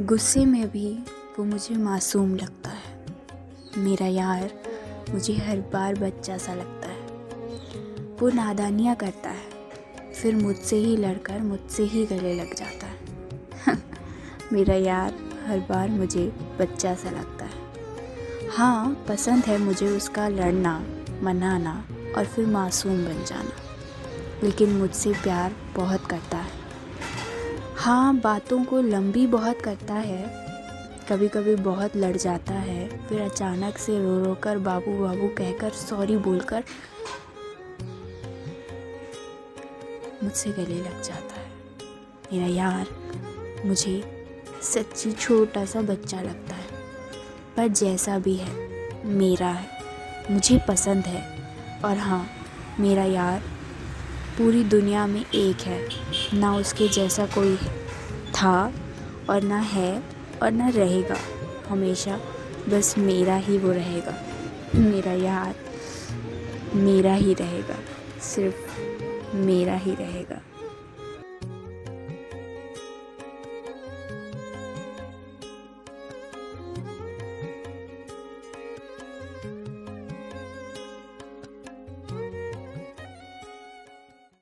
गुस्से में भी वो मुझे मासूम लगता है। मेरा यार मुझे हर बार बच्चा सा लगता है। वो नादानियाँ करता है, फिर मुझसे ही लड़कर मुझसे ही गले लग जाता है। मेरा यार हर बार मुझे बच्चा सा लगता है। हाँ पसंद है मुझे उसका लड़ना, मनाना और फिर मासूम बन जाना, लेकिन मुझसे प्यार बहुत करता है। हाँ बातों को लंबी बहुत करता है। कभी कभी बहुत लड़ जाता है। फिर अचानक से रो रो कर बाबू बाबू कहकर सॉरी बोलकर मुझसे गले लग जाता है। मेरा यार, मुझे सच्ची छोटा सा बच्चा लगता है। पर जैसा भी है, मेरा है, मुझे पसंद है। और हाँ मेरा यार पूरी दुनिया में एक है। ना उसके जैसा कोई था और ना है और ना रहेगा। हमेशा बस मेरा ही वो रहेगा। मेरा यार मेरा ही रहेगा। सिर्फ़ मेरा ही रहेगा।